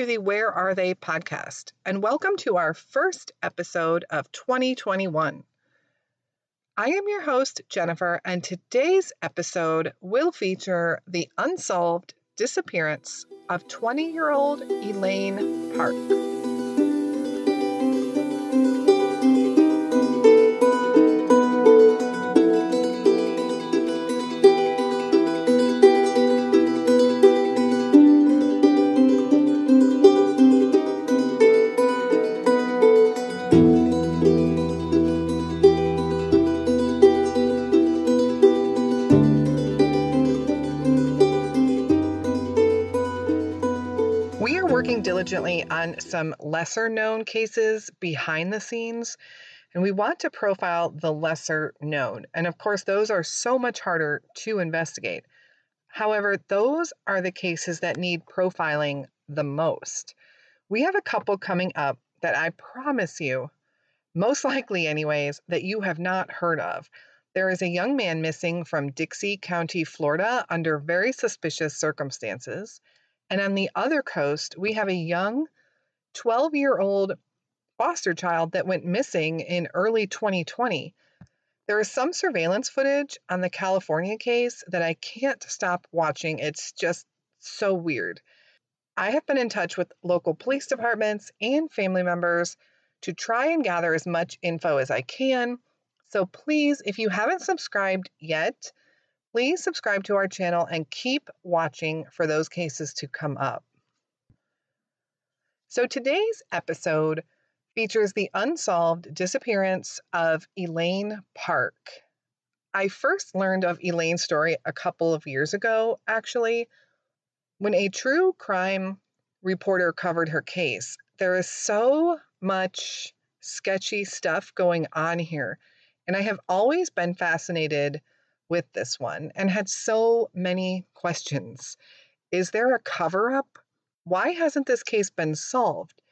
to the Where Are They podcast, and welcome to our first episode of 2021. I am your host, Jennifer, and today's episode will feature the unsolved disappearance of 20 year old Elaine Park. Diligently on some lesser known cases behind the scenes, and we want to profile the lesser known. And of course, those are so much harder to investigate. However, those are the cases that need profiling the most. We have a couple coming up that I promise you, most likely, anyways, that you have not heard of. There is a young man missing from Dixie County, Florida, under very suspicious circumstances. And on the other coast, we have a young 12 year old foster child that went missing in early 2020. There is some surveillance footage on the California case that I can't stop watching. It's just so weird. I have been in touch with local police departments and family members to try and gather as much info as I can. So please, if you haven't subscribed yet, please subscribe to our channel and keep watching for those cases to come up. So today's episode features the unsolved disappearance of Elaine Park. I first learned of Elaine's story a couple of years ago, actually, when a true crime reporter covered her case. There is so much sketchy stuff going on here, and I have always been fascinated with this one and had so many questions. Is there a cover up? Why hasn't this case been solved?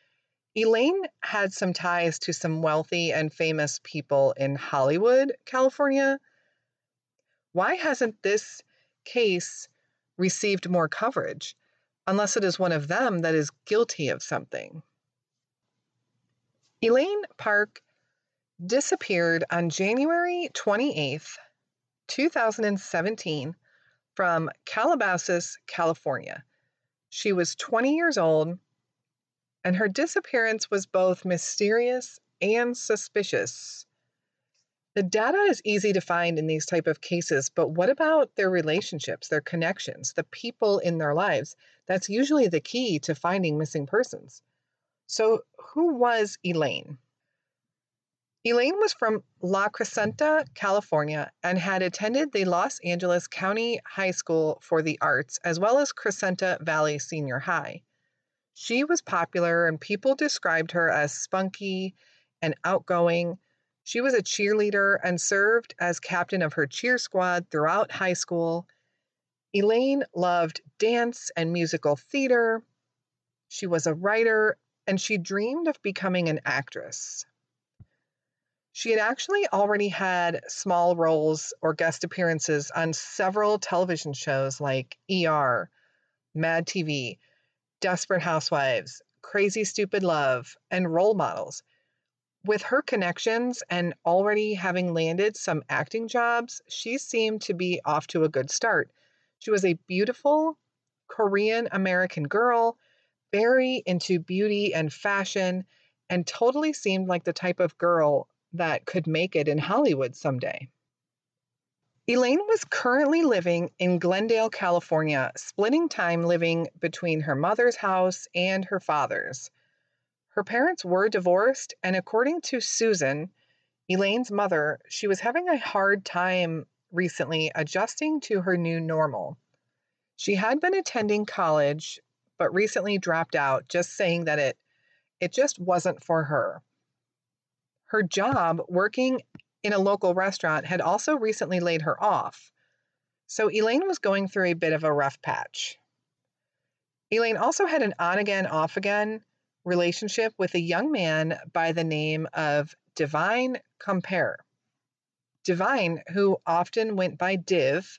Elaine had some ties to some wealthy and famous people in Hollywood, California. Why hasn't this case received more coverage unless it is one of them that is guilty of something? Elaine Park disappeared on January 28th, 2017 from Calabasas, California. She was 20 years old, and her disappearance was both mysterious and suspicious. The data is easy to find in these type of cases, but what about their relationships, their connections, the people in their lives? That's usually the key to finding missing persons. So, who was Elaine? Elaine was from La Crescenta, California, and had attended the Los Angeles County High School for the Arts as well as Crescenta Valley Senior High. She was popular, and people described her as spunky and outgoing. She was a cheerleader and served as captain of her cheer squad throughout high school. Elaine loved dance and musical theater. She was a writer, and she dreamed of becoming an actress. She had actually already had small roles or guest appearances on several television shows like ER, Mad TV, Desperate Housewives, Crazy Stupid Love, and Role Models. With her connections and already having landed some acting jobs, she seemed to be off to a good start. She was a beautiful Korean American girl, very into beauty and fashion, and totally seemed like the type of girl that could make it in Hollywood someday. Elaine was currently living in Glendale, California, splitting time living between her mother's house and her father's. Her parents were divorced, and according to Susan, Elaine's mother, she was having a hard time recently adjusting to her new normal. She had been attending college, but recently dropped out, just saying that it it just wasn't for her. Her job working in a local restaurant had also recently laid her off. So Elaine was going through a bit of a rough patch. Elaine also had an on again, off again relationship with a young man by the name of Divine Compere. Divine, who often went by Div,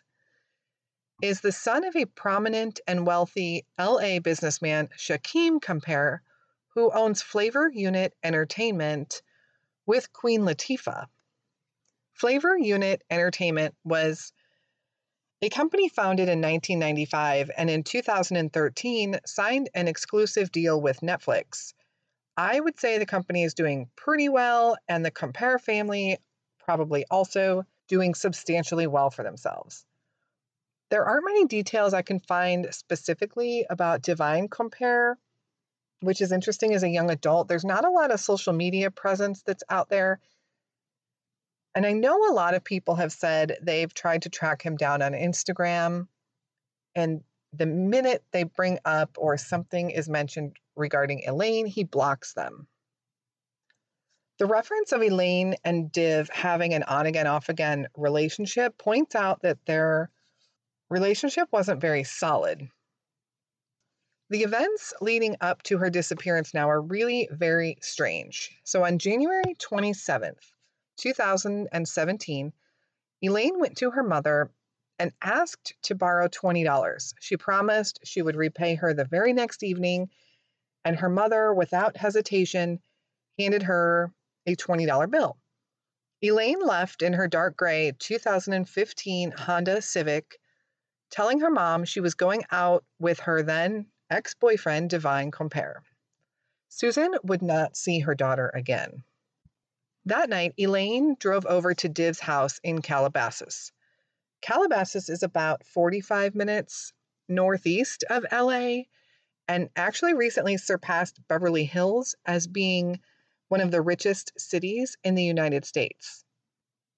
is the son of a prominent and wealthy LA businessman, Shakim Compere, who owns Flavor Unit Entertainment with Queen Latifah. Flavor Unit Entertainment was a company founded in 1995 and in 2013 signed an exclusive deal with Netflix I would say the company is doing pretty well, and the Compere family probably also doing substantially well for themselves. There aren't many details I can find specifically about Divine Compere, which is interesting as a young adult. There's not a lot of social media presence that's out there. And I know a lot of people have said they've tried to track him down on Instagram, and the minute they bring up or something is mentioned regarding Elaine, he blocks them. The reference of Elaine and Div having an on again, off again relationship points out that their relationship wasn't very solid. The events leading up to her disappearance now are really very strange. So on January 27th, 2017, Elaine went to her mother and asked to borrow $20. She promised she would repay her the very next evening, and her mother, without hesitation, handed her a $20 bill. Elaine left in her dark gray 2015 Honda Civic, telling her mom she was going out with her then ex boyfriend, Divine Compere. Susan would not see her daughter again. That night, Elaine drove over to Div's house in Calabasas. Calabasas is about 45 minutes northeast of LA and actually recently surpassed Beverly Hills as being one of the richest cities in the United States.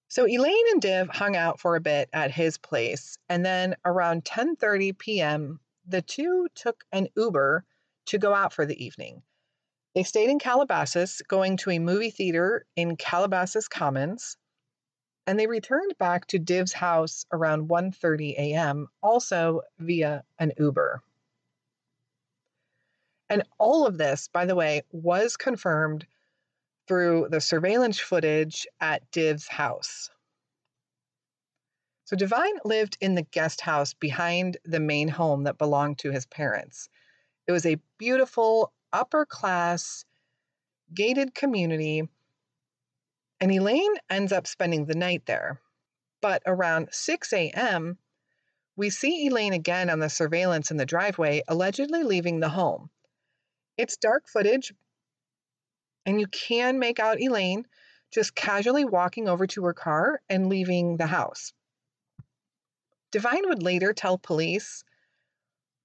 So Elaine and Div hung out for a bit at his place and then around 10:30 p.m. the two took an Uber to go out for the evening. They stayed in Calabasas going to a movie theater in Calabasas Commons and they returned back to Div's house around 1:30 a.m. also via an Uber. And all of this, by the way, was confirmed through the surveillance footage at Div's house. So Divine lived in the guest house behind the main home that belonged to his parents. It was a beautiful upper class gated community and Elaine ends up spending the night there. But around 6 a.m., we see Elaine again on the surveillance in the driveway, allegedly leaving the home. It's dark footage, and you can make out Elaine just casually walking over to her car and leaving the house. Divine would later tell police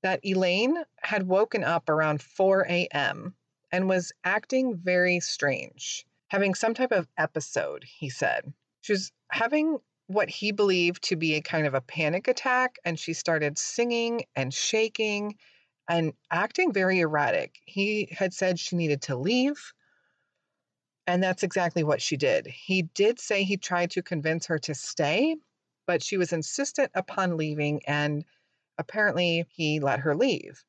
that Elaine had woken up around 4 a.m. and was acting very strange having some type of episode, he said. She was having what he believed to be a kind of a panic attack, and she started singing and shaking and acting very erratic. He had said she needed to leave, and that's exactly what she did. He did say he tried to convince her to stay, but she was insistent upon leaving, and apparently he let her leave.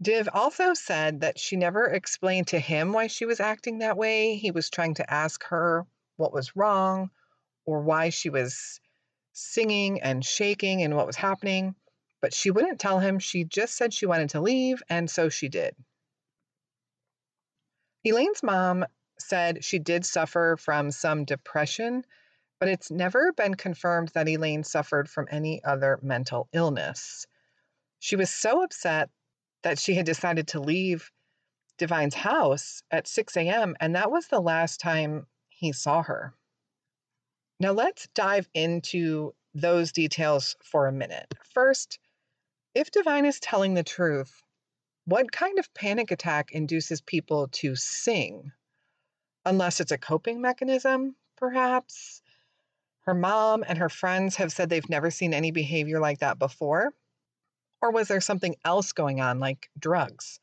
Div also said that she never explained to him why she was acting that way. He was trying to ask her what was wrong or why she was singing and shaking and what was happening, but she wouldn't tell him. She just said she wanted to leave, and so she did. Elaine's mom said she did suffer from some depression, but it's never been confirmed that Elaine suffered from any other mental illness. She was so upset that she had decided to leave Divine's house at 6 a.m., and that was the last time he saw her. Now, let's dive into those details for a minute. First, if Divine is telling the truth, What kind of panic attack induces people to sing? Unless it's a coping mechanism, perhaps. Her mom and her friends have said they've never seen any behavior like that before. Or was there something else going on, like drugs?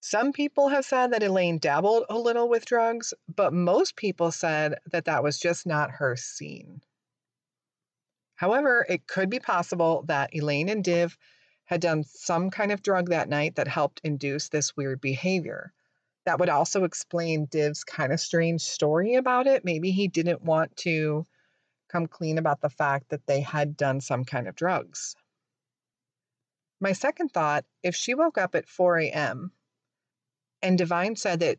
Some people have said that Elaine dabbled a little with drugs, but most people said that that was just not her scene. However, it could be possible that Elaine and Div had done some kind of drug that night that helped induce this weird behavior. That would also explain Div's kind of strange story about it. Maybe he didn't want to come clean about the fact that they had done some kind of drugs. My second thought if she woke up at 4 a.m. and Divine said that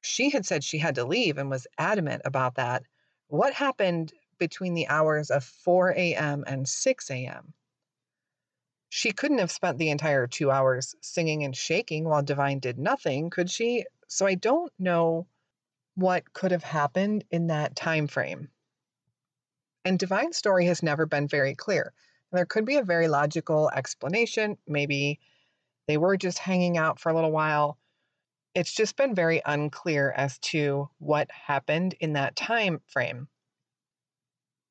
she had said she had to leave and was adamant about that, what happened between the hours of 4 a.m. and 6 a.m.? She couldn't have spent the entire two hours singing and shaking while Divine did nothing, could she? So I don't know what could have happened in that time frame. And divine story has never been very clear. There could be a very logical explanation. Maybe they were just hanging out for a little while. It's just been very unclear as to what happened in that time frame.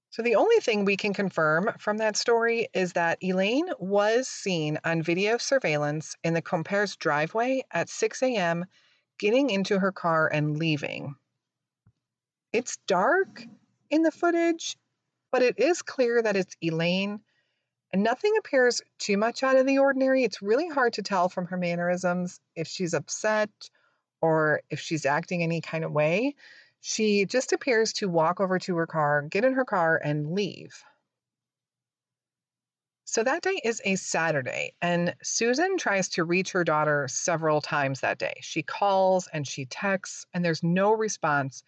So, the only thing we can confirm from that story is that Elaine was seen on video surveillance in the Compere's driveway at 6 a.m., getting into her car and leaving. It's dark in the footage, but it is clear that it's Elaine and nothing appears too much out of the ordinary. It's really hard to tell from her mannerisms if she's upset or if she's acting any kind of way. She just appears to walk over to her car, get in her car, and leave. So that day is a Saturday, and Susan tries to reach her daughter several times that day. She calls and she texts, and there's no response,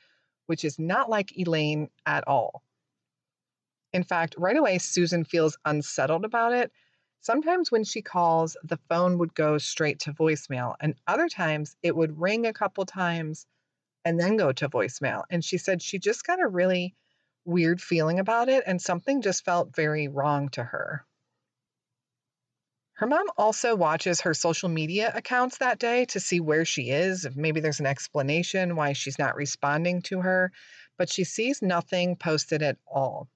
which is not like Elaine at all. In fact, right away, Susan feels unsettled about it. Sometimes when she calls, the phone would go straight to voicemail, and other times it would ring a couple times and then go to voicemail. And she said she just got a really weird feeling about it, and something just felt very wrong to her. Her mom also watches her social media accounts that day to see where she is, if maybe there's an explanation why she's not responding to her, but she sees nothing posted at all.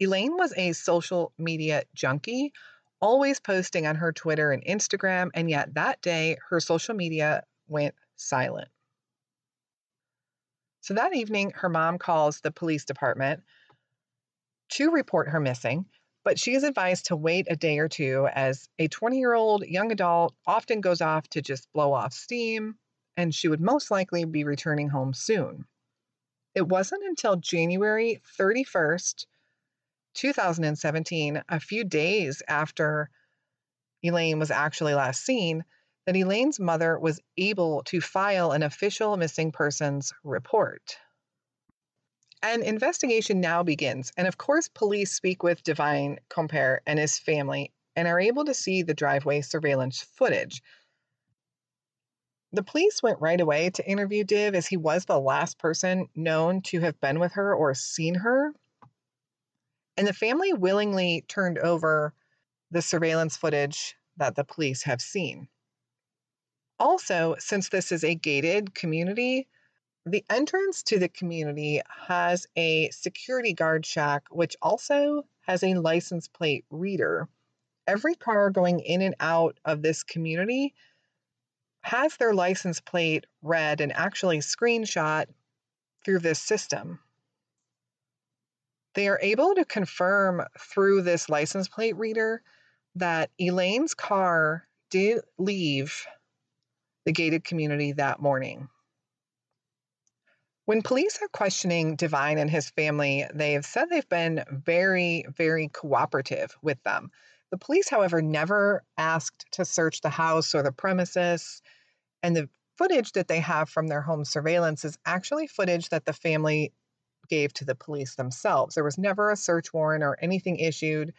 Elaine was a social media junkie, always posting on her Twitter and Instagram, and yet that day her social media went silent. So that evening, her mom calls the police department to report her missing, but she is advised to wait a day or two as a 20 year old young adult often goes off to just blow off steam, and she would most likely be returning home soon. It wasn't until January 31st, 2017, a few days after Elaine was actually last seen, that Elaine's mother was able to file an official missing persons report. An investigation now begins, and of course, police speak with Divine Compere and his family and are able to see the driveway surveillance footage. The police went right away to interview Div as he was the last person known to have been with her or seen her and the family willingly turned over the surveillance footage that the police have seen. Also, since this is a gated community, the entrance to the community has a security guard shack, which also has a license plate reader. Every car going in and out of this community has their license plate read and actually screenshot through this system. They are able to confirm through this license plate reader that Elaine's car did leave the gated community that morning. When police are questioning Divine and his family, they have said they've been very, very cooperative with them. The police, however, never asked to search the house or the premises, and the footage that they have from their home surveillance is actually footage that the family gave to the police themselves. There was never a search warrant or anything issued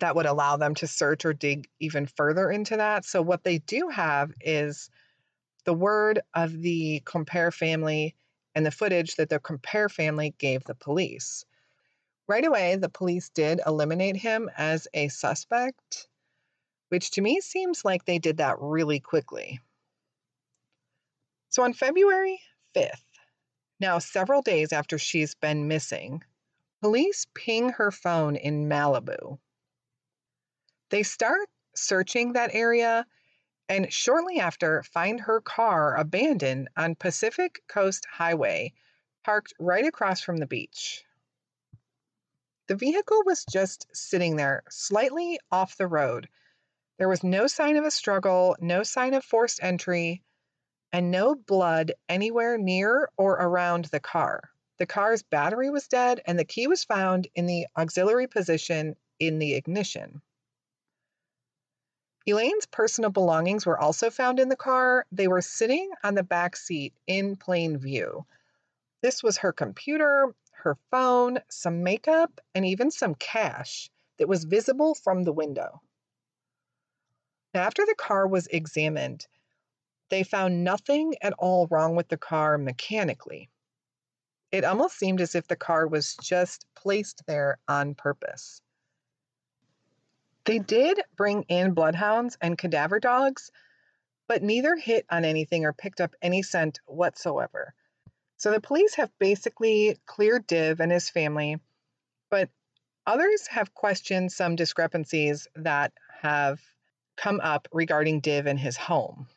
that would allow them to search or dig even further into that. So, what they do have is the word of the Compere family and the footage that the Compere family gave the police. Right away, the police did eliminate him as a suspect. which to me seems like they did that really quickly. So on February 5th, now several days after she's been missing, police ping her phone in Malibu. They start searching that area and shortly after find her car abandoned on Pacific Coast Highway, parked right across from the beach. The vehicle was just sitting there, slightly off the road. There was no sign of a struggle, no sign of forced entry, and no blood anywhere near or around the car. The car's battery was dead, and the key was found in the auxiliary position in the ignition. Elaine's personal belongings were also found in the car. They were sitting on the back seat in plain view. This was her computer, her phone, some makeup, and even some cash that was visible from the window. After the car was examined, they found nothing at all wrong with the car mechanically. It almost seemed as if the car was just placed there on purpose. They did bring in bloodhounds and cadaver dogs, but neither hit on anything or picked up any scent whatsoever. So the police have basically cleared Div and his family, but others have questioned some discrepancies that have come up regarding Div and his home.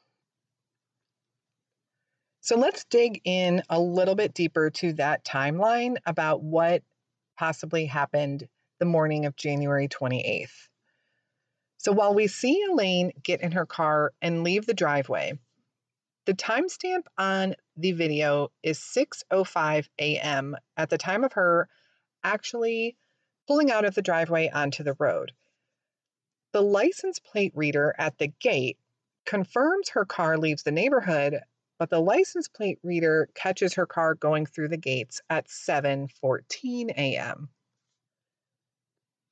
So let's dig in a little bit deeper to that timeline about what possibly happened the morning of January 28th. So while we see Elaine get in her car and leave the driveway, the timestamp on the video is 6:05 a.m. at the time of her actually pulling out of the driveway onto the road. The license plate reader at the gate confirms her car leaves the neighborhood, but the license plate reader catches her car going through the gates at 7:14 a.m.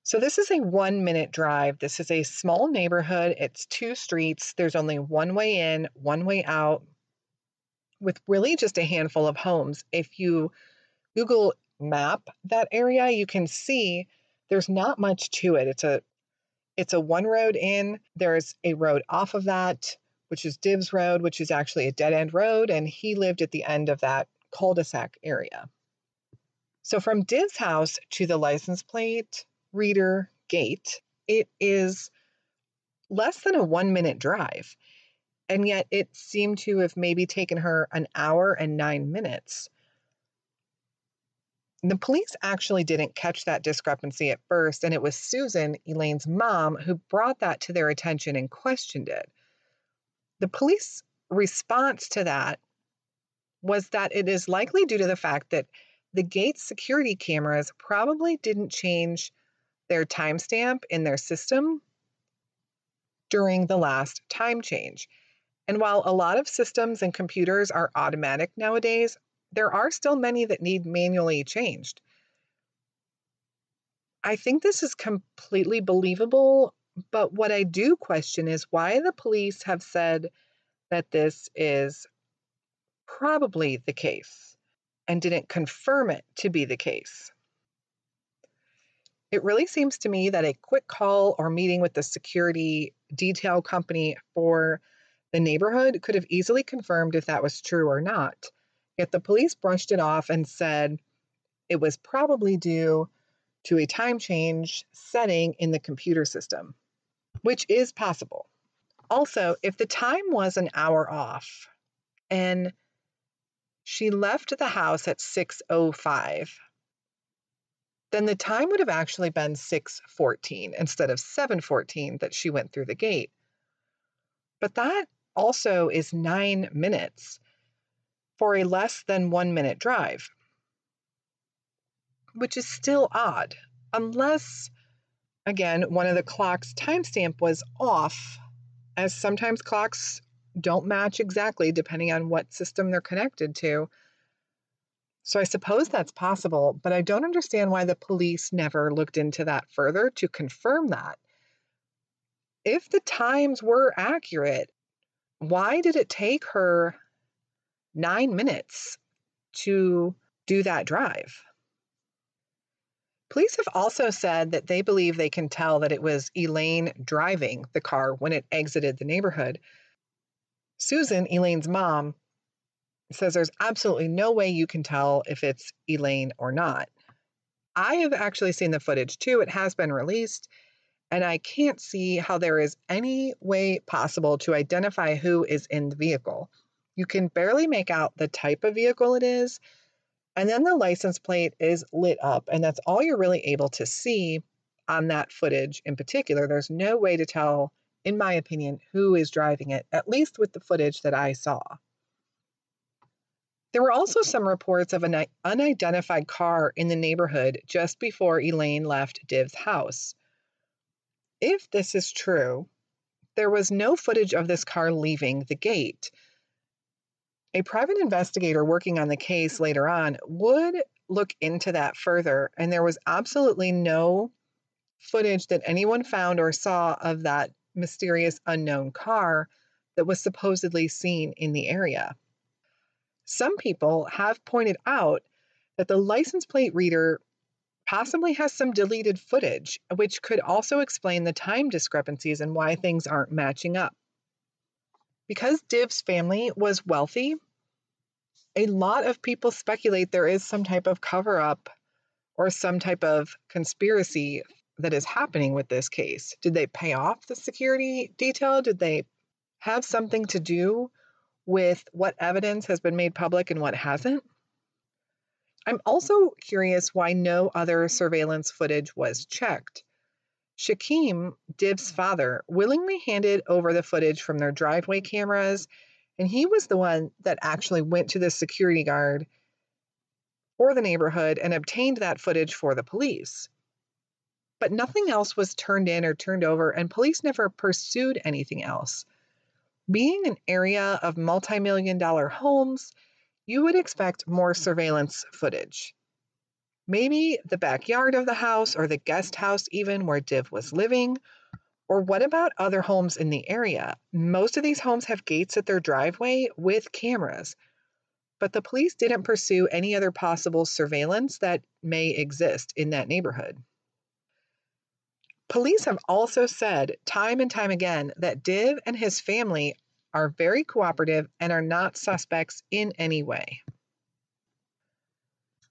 So this is a one minute drive. This is a small neighborhood. It's two streets. There's only one way in, one way out, with really just a handful of homes. If you Google map that area, you can see there's not much to it. It's a it's a one road in. There's a road off of that, which is Div's Road, which is actually a dead end road, and he lived at the end of that cul-de-sac area. So from Div's house to the license plate reader gate, it is less than a one minute drive. And yet it seemed to have maybe taken her an hour and nine minutes. The police actually didn't catch that discrepancy at first, and it was Susan, Elaine's mom, who brought that to their attention and questioned it. The police response to that was that it is likely due to the fact that the gate security cameras probably didn't change their timestamp in their system during the last time change. And while a lot of systems and computers are automatic nowadays, there are still many that need manually changed. I think this is completely believable, but what I do question is why the police have said that this is probably the case and didn't confirm it to be the case. It really seems to me that a quick call or meeting with the security detail company for the neighborhood could have easily confirmed if that was true or not. Yet the police brushed it off and said it was probably due to a time change setting in the computer system, which is possible. Also, if the time was an hour off and she left the house at 6:05 then the time would have actually been 6:14 instead of 7:14 that she went through the gate. But that also is 9 minutes for a less than 1 minute drive. Which is still odd unless again one of the clock's timestamp was off as sometimes clocks don't match exactly depending on what system they're connected to so I suppose that's possible, but I don't understand why the police never looked into that further to confirm that. If the times were accurate, why did it take her nine minutes to do that drive? Police have also said that they believe they can tell that it was Elaine driving the car when it exited the neighborhood. Susan, Elaine's mom, says there's absolutely no way you can tell if it's Elaine or not. I have actually seen the footage too. It has been released, and I can't see how there is any way possible to identify who is in the vehicle. You can barely make out the type of vehicle it is, and then the license plate is lit up, and that's all you're really able to see on that footage in particular. There's no way to tell, in my opinion, who is driving it, at least with the footage that I saw. There were also some reports of an unidentified car in the neighborhood just before Elaine left Div's house. If this is true, there was no footage of this car leaving the gate. A private investigator working on the case later on would look into that further, and there was absolutely no footage that anyone found or saw of that mysterious unknown car that was supposedly seen in the area. Some people have pointed out that the license plate reader possibly has some deleted footage, which could also explain the time discrepancies and why things aren't matching up. Because Div's family was wealthy, a lot of people speculate there is some type of cover up or some type of conspiracy that is happening with this case. Did they pay off the security detail? Did they have something to do with what evidence has been made public and what hasn't? I'm also curious why no other surveillance footage was checked. Shakim, Div's father, willingly handed over the footage from their driveway cameras and he was the one that actually went to the security guard for the neighborhood and obtained that footage for the police. But nothing else was turned in or turned over, and police never pursued anything else. Being an area of multi million dollar homes, you would expect more surveillance footage. Maybe the backyard of the house or the guest house, even where Div was living, or what about other homes in the area? Most of these homes have gates at their driveway with cameras, but the police didn't hmm. pursue any other possible surveillance that may exist in that neighborhood. Police have also said time and time again that Div and his family are very cooperative and are not suspects in any way.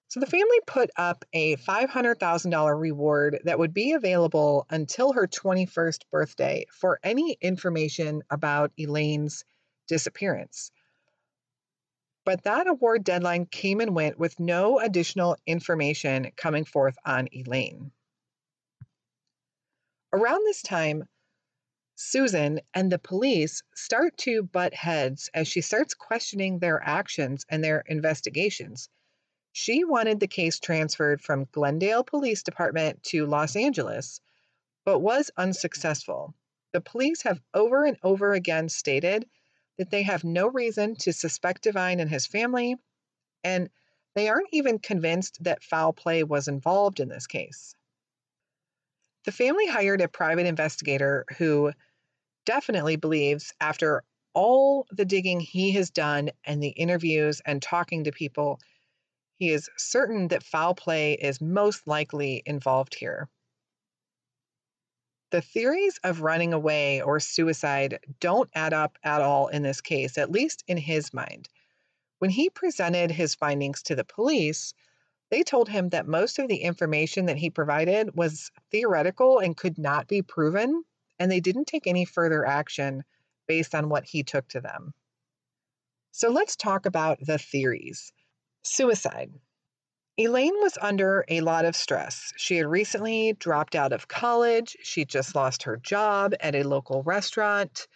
So the family put up a $500,000 reward that would be available until her 21st birthday for any information about Elaine's disappearance. But that award deadline came and went with no additional information coming forth on Elaine. Around this time, Susan and the police start to butt heads as she starts questioning their actions and their investigations. She wanted the case transferred from Glendale Police Department to Los Angeles, but was unsuccessful. The police have over and over again stated that they have no reason to suspect Divine and his family, and they aren't even convinced that foul play was involved in this case. The family hired a private investigator who definitely believes, after all the digging he has done and the interviews and talking to people, he is certain that foul play is most likely involved here. The theories of running away or suicide don't add up at all in this case, at least in his mind. When he presented his findings to the police, they told him that most of the information that he provided was theoretical and could not be proven, and they didn't take any further action based on what he took to them. So let's talk about the theories. Suicide. Elaine was under a lot of stress. She had recently dropped out of college. She just lost her job at a local restaurant.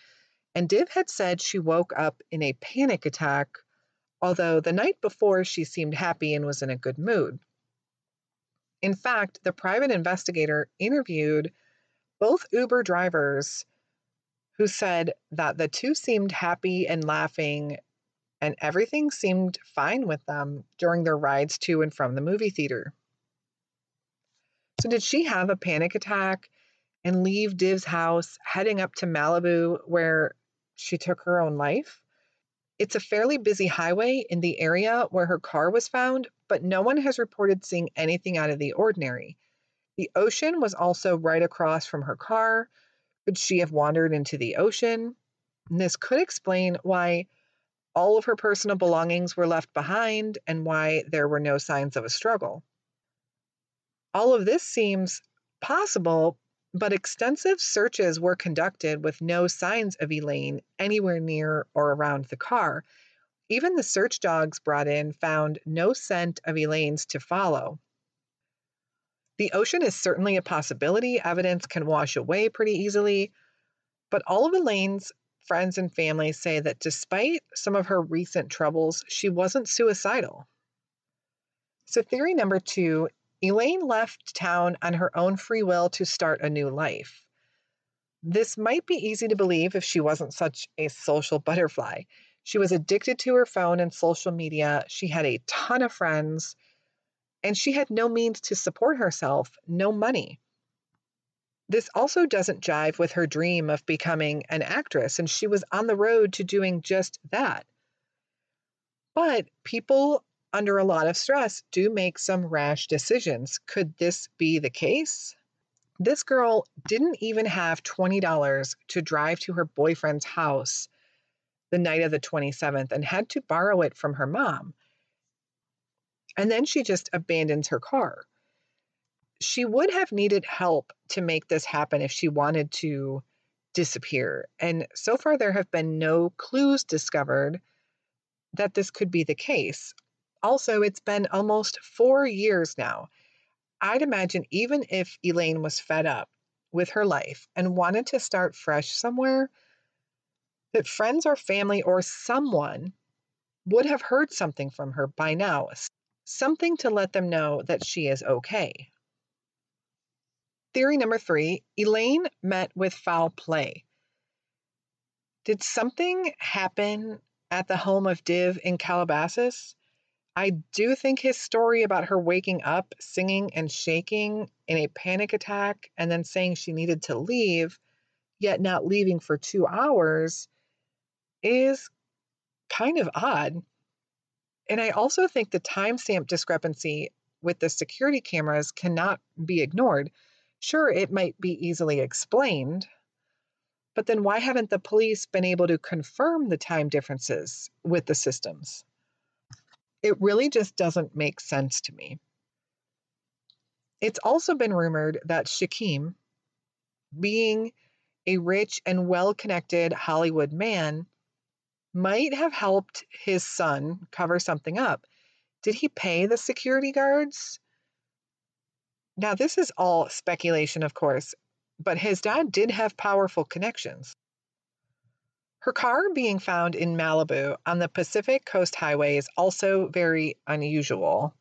And Div had said she woke up in a panic attack, although the night before she seemed happy and was in a good mood. In fact, the private investigator interviewed both Uber drivers who said that the two seemed happy and laughing and everything seemed fine with them during their rides to and from the movie theater. So, did she have a panic attack and leave Div's house heading up to Malibu where she took her own life? It's a fairly busy highway in the area where her car was found, but no one has reported seeing anything out of the ordinary. The ocean was also right across from her car. Could she have wandered into the ocean? And this could explain why all of her personal belongings were left behind and why there were no signs of a struggle. All of this seems possible, but extensive searches were conducted with no signs of Elaine anywhere near or around the car. Even the search dogs brought in found no scent of Elaine's to follow. The ocean is certainly a possibility. Evidence can wash away pretty easily. But all of Elaine's friends and family say that despite some of her recent troubles, she wasn't suicidal. So, theory number two Elaine left town on her own free will to start a new life. This might be easy to believe if she wasn't such a social butterfly. She was addicted to her phone and social media. She had a ton of friends, and she had no means to support herself, no money. This also doesn't jive with her dream of becoming an actress, and she was on the road to doing just that. But people under a lot of stress do make some rash decisions. Could this be the case? This girl didn't even have $20 to drive to her boyfriend's house the night of the 27th and had to borrow it from her mom. And then she just abandons her car. She would have needed help to make this happen if she wanted to disappear. And so far, there have been no clues discovered that this could be the case. Also, it's been almost four years now. I'd imagine even if Elaine was fed up with her life and wanted to start fresh somewhere, that friends or family or someone would have heard something from her by now, something to let them know that she is okay. Theory number three Elaine met with foul play. Did something happen at the home of Div in Calabasas? I do think his story about her waking up, singing and shaking in a panic attack, and then saying she needed to leave, yet not leaving for two hours, is kind of odd. And I also think the timestamp discrepancy with the security cameras cannot be ignored. Sure, it might be easily explained, but then why haven't the police been able to confirm the time differences with the systems? It really just doesn't make sense to me. It's also been rumored that Shakim, being a rich and well connected Hollywood man, might have helped his son cover something up. Did he pay the security guards? Now, this is all speculation, of course, but his dad did have powerful connections. Her car being found in Malibu on the Pacific Coast Highway is also very unusual.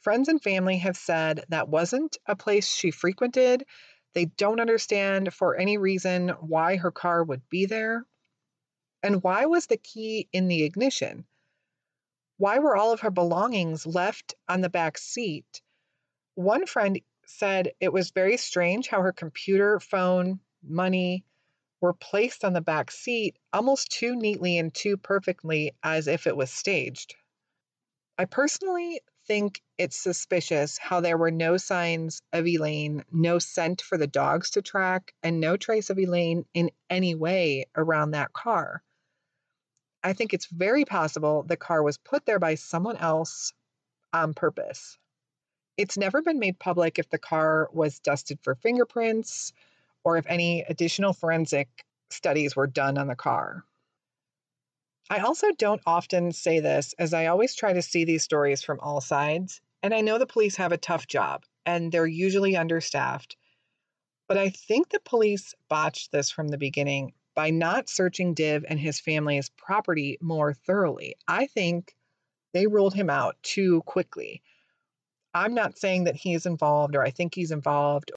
Friends and family have said that wasn't a place she frequented. They don't understand for any reason why her car would be there. And why was the key in the ignition? Why were all of her belongings left on the back seat? One friend said it was very strange how her computer, phone, money, were placed on the back seat almost too neatly and too perfectly as if it was staged. I personally think it's suspicious how there were no signs of Elaine, no scent for the dogs to track, and no trace of Elaine in any way around that car. I think it's very possible the car was put there by someone else on purpose. It's never been made public if the car was dusted for fingerprints or if any additional forensic studies were done on the car. I also don't often say this, as I always try to see these stories from all sides. And I know the police have a tough job, and they're usually understaffed. But I think the police botched this from the beginning by not searching Div and his family's property more thoroughly. I think they ruled him out too quickly. I'm not saying that he's involved or I think he's involved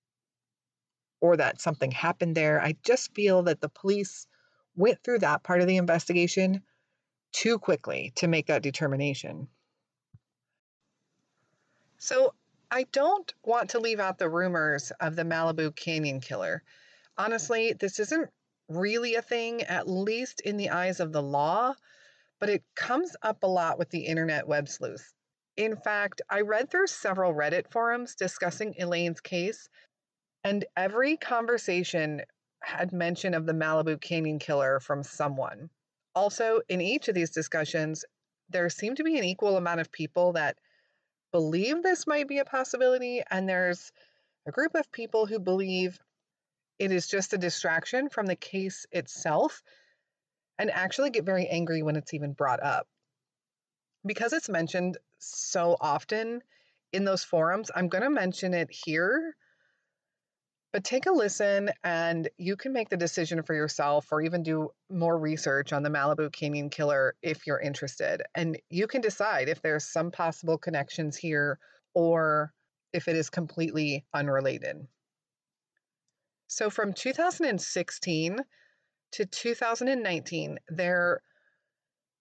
or that something happened there. I just feel that the police went through that part of the investigation too quickly to make that determination. So, I don't want to leave out the rumors of the Malibu Canyon killer. Honestly, this isn't really a thing, at least in the eyes of the law, but it comes up a lot with the internet web sleuths. In fact, I read through several Reddit forums discussing Elaine's case, and every conversation had mention of the Malibu Canyon killer from someone. Also, in each of these discussions, there seemed to be an equal amount of people that believe this might be a possibility, and there's a group of people who believe it is just a distraction from the case itself and actually get very angry when it's even brought up. Because it's mentioned so often in those forums, I'm going to mention it here but take a listen and you can make the decision for yourself or even do more research on the Malibu Canyon killer if you're interested. And you can decide if there's some possible connections here or if it is completely unrelated. So from 2016 to 2019, there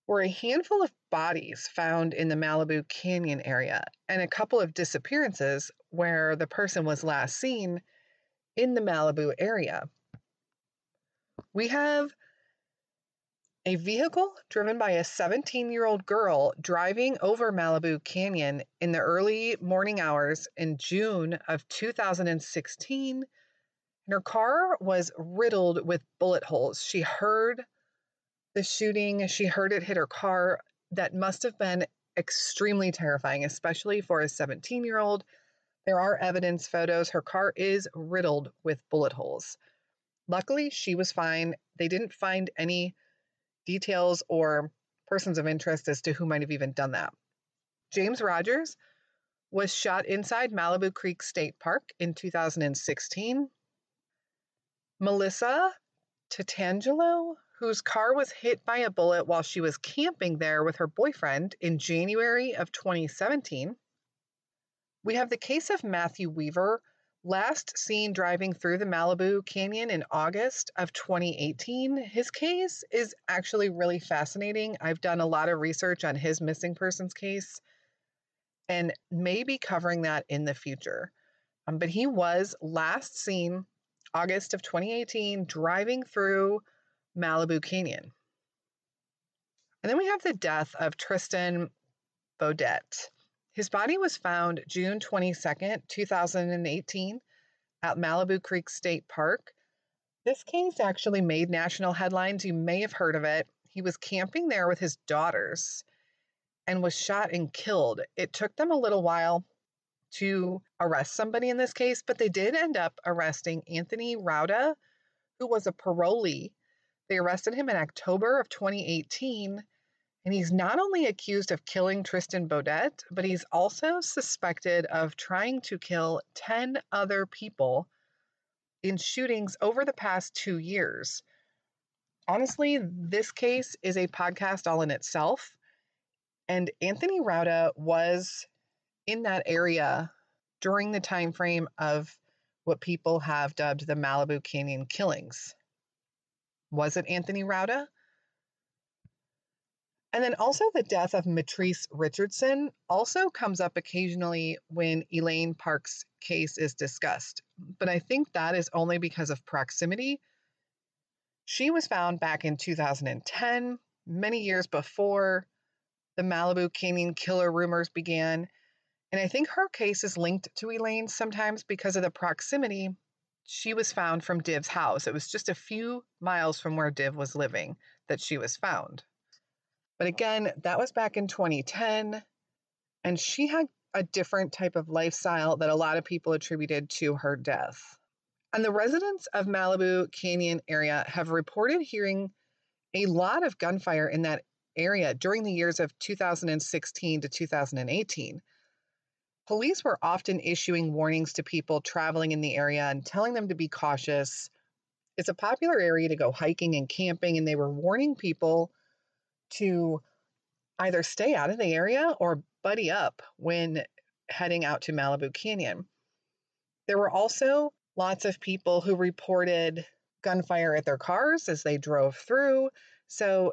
were a handful of bodies found in the Malibu Canyon area and a couple of disappearances where the person was last seen in the Malibu area. We have a vehicle driven by a 17 year old girl driving over Malibu Canyon in the early morning hours in June of 2016. And her car was riddled with bullet holes. She heard the shooting, she heard it hit her car. That must have been extremely terrifying, especially for a 17 year old there are evidence photos. Her car is riddled with bullet holes. Luckily, she was fine. They didn't find any details or persons of interest as to who might have even done that. James Rogers was shot inside Malibu Creek State Park in 2016. Melissa Tatangelo, whose car was hit by a bullet while she was camping there with her boyfriend in January of 2017. We have the case of Matthew Weaver, last seen driving through the Malibu Canyon in August of 2018. His case is actually really fascinating. I've done a lot of research on his missing persons case and may be covering that in the future. Um, but he was last seen August of 2018 driving through Malibu Canyon. And then we have the death of Tristan Beaudette. His body was found June 22nd, 2018, at Malibu Creek State Park. This case actually made national headlines. You may have heard of it. He was camping there with his daughters and was shot and killed. It took them a little while to arrest somebody in this case, but they did end up arresting Anthony Rauda, who was a parolee. They arrested him in October of 2018 and he's not only accused of killing Tristan Beaudette, but he's also suspected of trying to kill 10 other people in shootings over the past two years. Honestly, this case is a podcast all in itself. And Anthony Rauda was in that area during the time frame of what people have dubbed the Malibu Canyon killings. Was it Anthony Rauda? And then also the death of Mitrice Richardson also comes up occasionally when Elaine Park's case is discussed. But I think that is only because of proximity. She was found back in 2010, many years before the Malibu Canyon killer rumors began. And I think her case is linked to Elaine sometimes because of the proximity. She was found from Div's house. It was just a few miles from where Div was living that she was found. But again, that was back in 2010. And she had a different type of lifestyle that a lot of people attributed to her death. And the residents of Malibu Canyon area have reported hearing a lot of gunfire in that area during the years of 2016 to 2018. Police were often issuing warnings to people traveling in the area and telling them to be cautious. It's a popular area to go hiking and camping, and they were warning people to either stay out of the area or buddy up when heading out to Malibu Canyon. There were also lots of people who reported gunfire at their cars as they drove through. So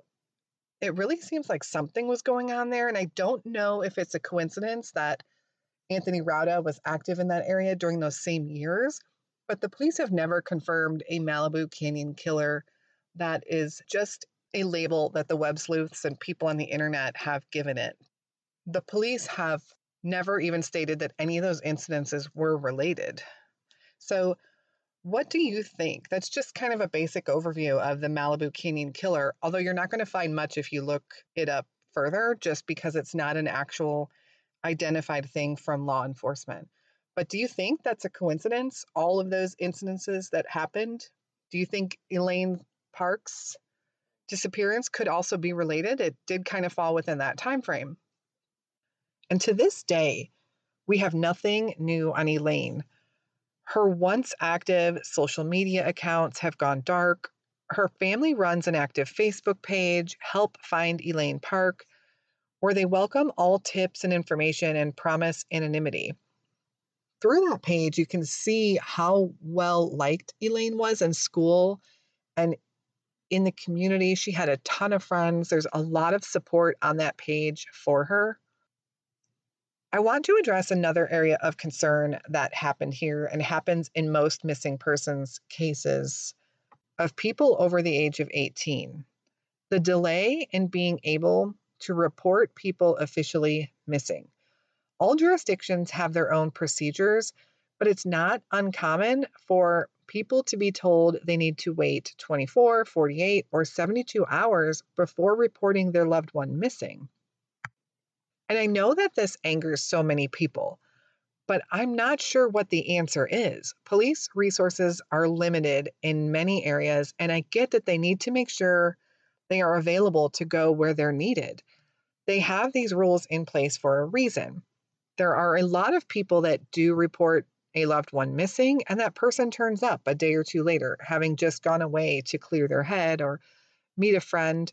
it really seems like something was going on there. And I don't know if it's a coincidence that Anthony Rauda was active in that area during those same years, but the police have never confirmed a Malibu Canyon killer that is just a label that the web sleuths and people on the internet have given it. The police have never even stated that any of those incidences were related. So, what do you think? That's just kind of a basic overview of the Malibu Canyon killer, although you're not going to find much if you look it up further, just because it's not an actual identified thing from law enforcement. But do you think that's a coincidence? All of those incidences that happened? Do you think Elaine Park's disappearance could also be related? It did kind of fall within that time frame. And to this day, we have nothing new on Elaine. Her once active social media accounts have gone dark. Her family runs an active Facebook page, Help Find Elaine Park, where they welcome all tips and information and promise anonymity. Through that page, you can see how well liked Elaine was in school and in the community. She had a ton of friends. There's a lot of support on that page for her. I want to address another area of concern that happened here and happens in most missing persons cases of people over the age of 18. The delay in being able to report people officially missing. All jurisdictions have their own procedures, but it's not uncommon for people to be told they need to wait 24, 48, or 72 hours before reporting their loved one missing. And I know that this angers so many people, but I'm not sure what the answer is. Police resources are limited in many areas, and I get that they need to make sure they are available to go where they're needed. They have these rules in place for a reason. There are a lot of people that do report a loved one missing, and that person turns up a day or two later, having just gone away to clear their head or meet a friend.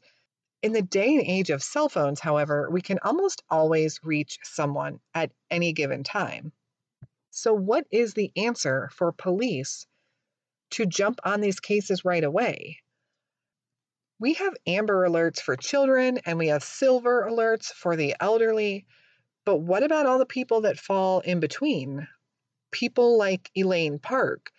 In the day and age of cell phones, however, we can almost always reach someone at any given time. So, what is the answer for police to jump on these cases right away? We have amber alerts for children and we have silver alerts for the elderly. But what about all the people that fall in between? People like Elaine Park.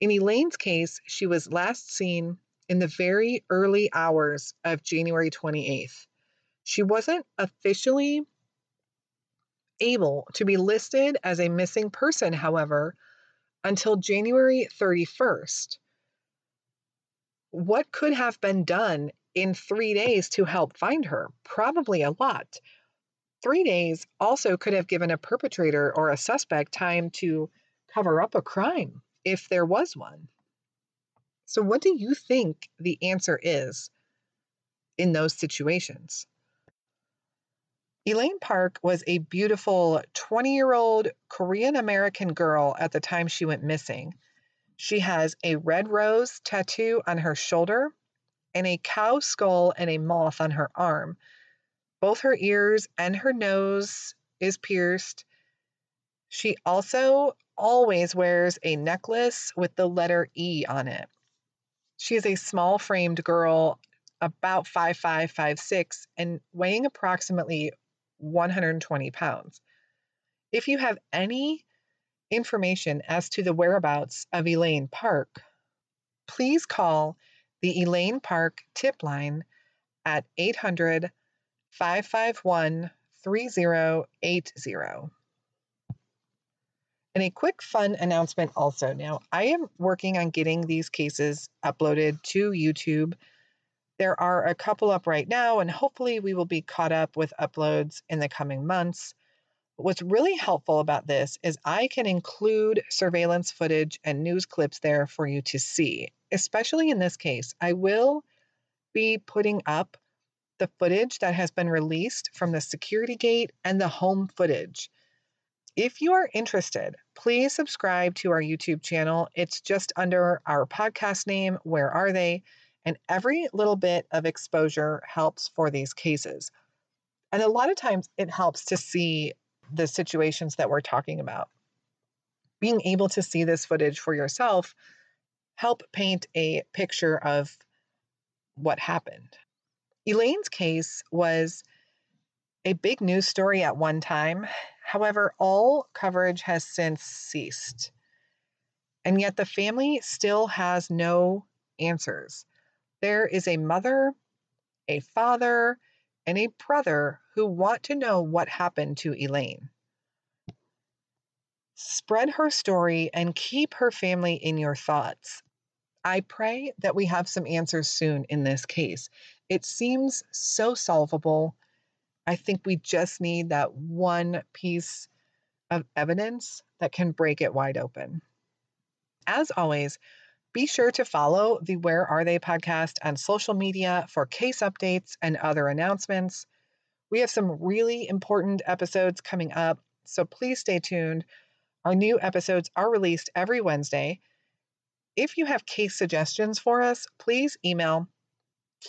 In Elaine's case, she was last seen in the very early hours of January 28th. She wasn't officially able to be listed as a missing person, however, until January 31st. What could have been done in three days to help find her? Probably a lot. Three days also could have given a perpetrator or a suspect time to cover up a crime if there was one. So, what do you think the answer is in those situations? Elaine Park was a beautiful 20 year old Korean American girl at the time she went missing. She has a red rose tattoo on her shoulder and a cow skull and a moth on her arm. Both her ears and her nose is pierced. She also always wears a necklace with the letter E on it. She is a small framed girl, about 5'5, 5'6, and weighing approximately 120 pounds. If you have any information as to the whereabouts of Elaine Park, please call the Elaine Park tip line at 800 551 3080. And a quick fun announcement also. Now, I am working on getting these cases uploaded to YouTube. There are a couple up right now, and hopefully, we will be caught up with uploads in the coming months. What's really helpful about this is I can include surveillance footage and news clips there for you to see. Especially in this case, I will be putting up the footage that has been released from the security gate and the home footage. If you are interested, please subscribe to our YouTube channel. It's just under our podcast name, Where Are They? And every little bit of exposure helps for these cases. And a lot of times it helps to see the situations that we're talking about. Being able to see this footage for yourself help paint a picture of what happened. Elaine's case was a big news story at one time. However, all coverage has since ceased. And yet the family still has no answers. There is a mother, a father, and a brother who want to know what happened to Elaine. Spread her story and keep her family in your thoughts. I pray that we have some answers soon in this case. It seems so solvable. I think we just need that one piece of evidence that can break it wide open. As always, be sure to follow the Where Are They podcast on social media for case updates and other announcements. We have some really important episodes coming up, so please stay tuned. Our new episodes are released every Wednesday. If you have case suggestions for us, please email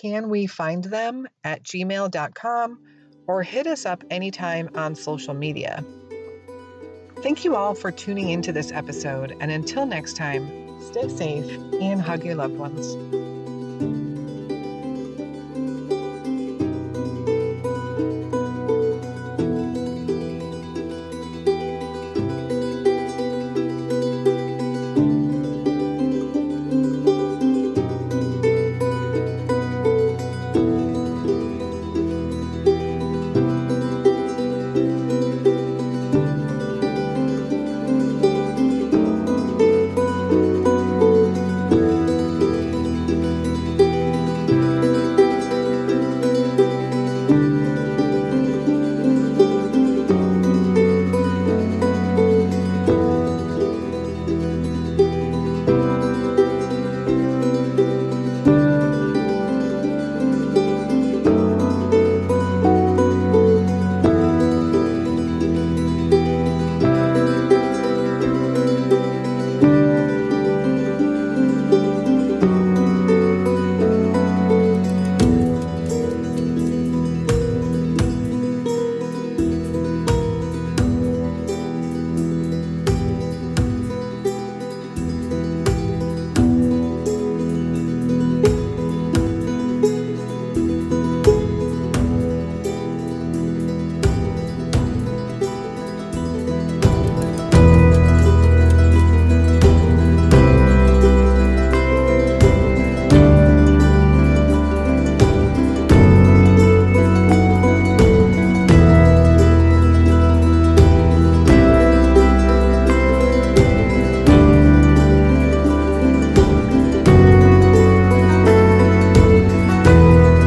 can we find them at gmail.com or hit us up anytime on social media. Thank you all for tuning into this episode, and until next time, stay safe and hug your loved ones.